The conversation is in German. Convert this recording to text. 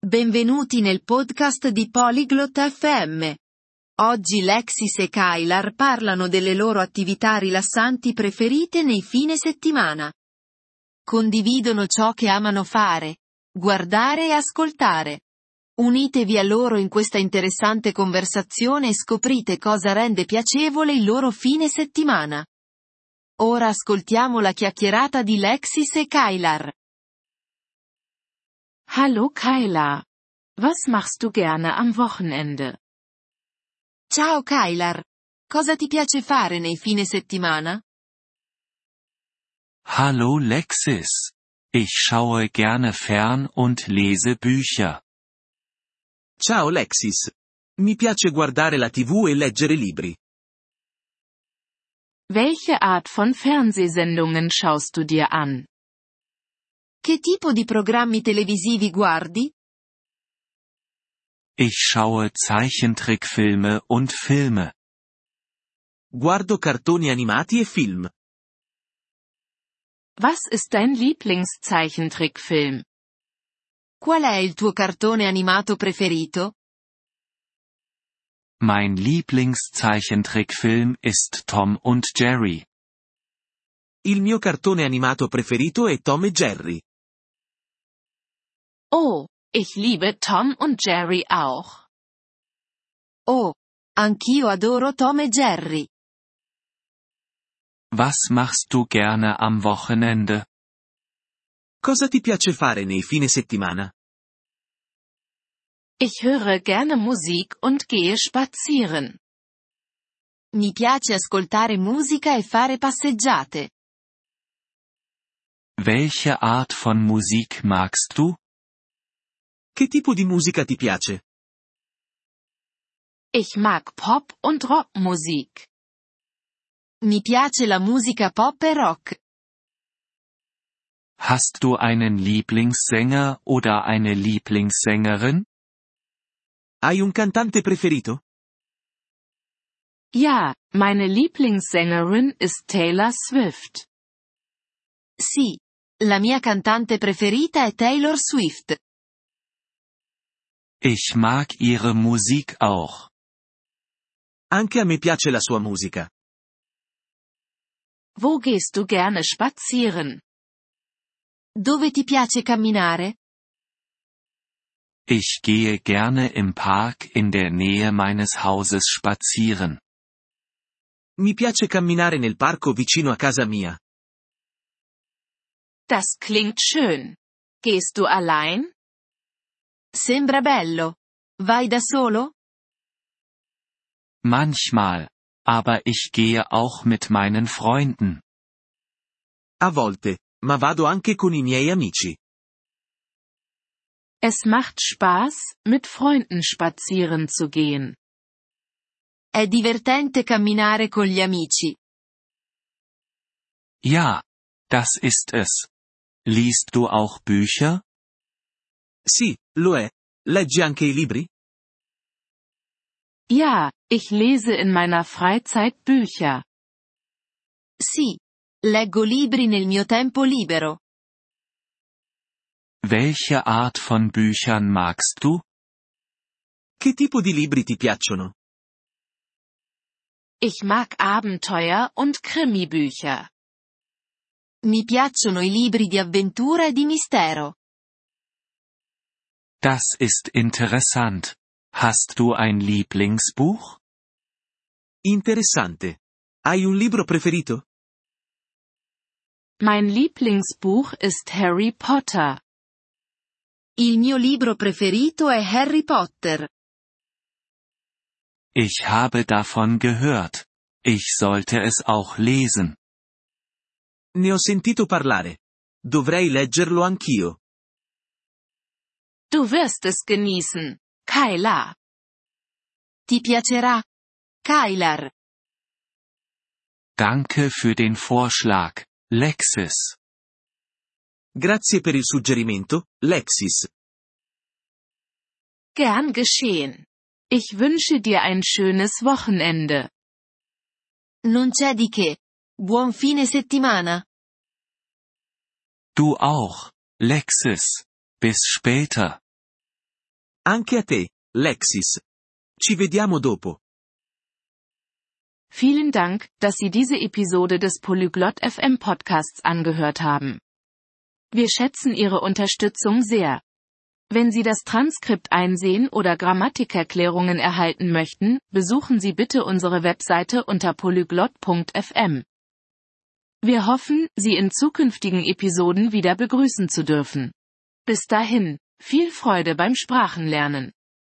Benvenuti nel podcast di Polyglot FM. Oggi Lexis e Kylar parlano delle loro attività rilassanti preferite nei fine settimana. Condividono ciò che amano fare, guardare e ascoltare. Unitevi a loro in questa interessante conversazione e scoprite cosa rende piacevole il loro fine settimana. Ora ascoltiamo la chiacchierata di Lexis e Kylar. Hallo Kyla. Was machst du gerne am Wochenende? Ciao Kylar. Cosa ti piace fare nei fine settimana? Hallo Lexis. Ich schaue gerne fern und lese Bücher. Ciao Lexis. Mi piace guardare la TV e leggere libri. Welche Art von Fernsehsendungen schaust du dir an? Che tipo di programmi televisivi guardi? Ich schaue Zeichentrickfilme und Filme. Guardo cartoni animati e film. Was ist dein Lieblingszeichentrickfilm? Qual è il tuo cartone animato preferito? Mein Lieblingszeichentrickfilm ist Tom und Jerry. Il mio cartone animato preferito è Tom e Jerry. Oh, ich liebe Tom und Jerry auch. Oh, anch'io adoro Tom e Jerry. Was machst du gerne am Wochenende? Cosa ti piace fare nei fine settimana? Ich höre gerne Musik und gehe spazieren. Mi piace ascoltare musica e fare passeggiate. Welche Art von Musik magst du? Che tipo di musica ti piace? Ich mag Pop- und Rockmusik. Mi piace la musica pop e rock. Hast du einen Lieblingssänger oder eine Lieblingssängerin? Hai un cantante preferito? Ja, meine Lieblingssängerin ist Taylor Swift. Sì. La mia cantante preferita è Taylor Swift. Ich mag ihre Musik auch. Anche a me piace la sua musica. Wo gehst du gerne spazieren? Dove ti piace camminare? Ich gehe gerne im Park in der Nähe meines Hauses spazieren. Mi piace camminare nel parco vicino a casa mia. Das klingt schön. Gehst du allein? Sembra bello. Vai da solo? Manchmal. Aber ich gehe auch mit meinen Freunden. A volte, ma vado anche con i miei amici. Es macht Spaß, mit Freunden spazieren zu gehen. È divertente camminare con gli amici. Ja, das ist es. Liest du auch Bücher? Sì, lo è. Leggi anche i libri? Ja, ich lese in meiner Freizeit Bücher. Sì. Leggo libri nel mio tempo libero. Welche Art von Büchern magst du? Che tipo di libri ti piacciono? Ich mag Abenteuer und Krimibücher. Mi piacciono i libri di avventura e di mistero. Das ist interessant. Hast du ein Lieblingsbuch? Interessante. Hai un libro preferito? Mein Lieblingsbuch ist Harry Potter. Il mio libro preferito è Harry Potter. Ich habe davon gehört. Ich sollte es auch lesen. Ne ho sentito parlare. Dovrei leggerlo anch'io. Du wirst es genießen, Kyla. Ti piacerà? Kylar. Danke für den Vorschlag, Lexis. Grazie per il suggerimento, Lexis. Gern geschehen. Ich wünsche dir ein schönes Wochenende. Non c'è di che. Buon fine settimana. Du auch, Lexis. Bis später. Anche a te, Lexis. Ci vediamo dopo. Vielen Dank, dass Sie diese Episode des Polyglot FM Podcasts angehört haben. Wir schätzen Ihre Unterstützung sehr. Wenn Sie das Transkript einsehen oder Grammatikerklärungen erhalten möchten, besuchen Sie bitte unsere Webseite unter polyglot.fm. Wir hoffen, Sie in zukünftigen Episoden wieder begrüßen zu dürfen. Bis dahin, viel Freude beim Sprachenlernen.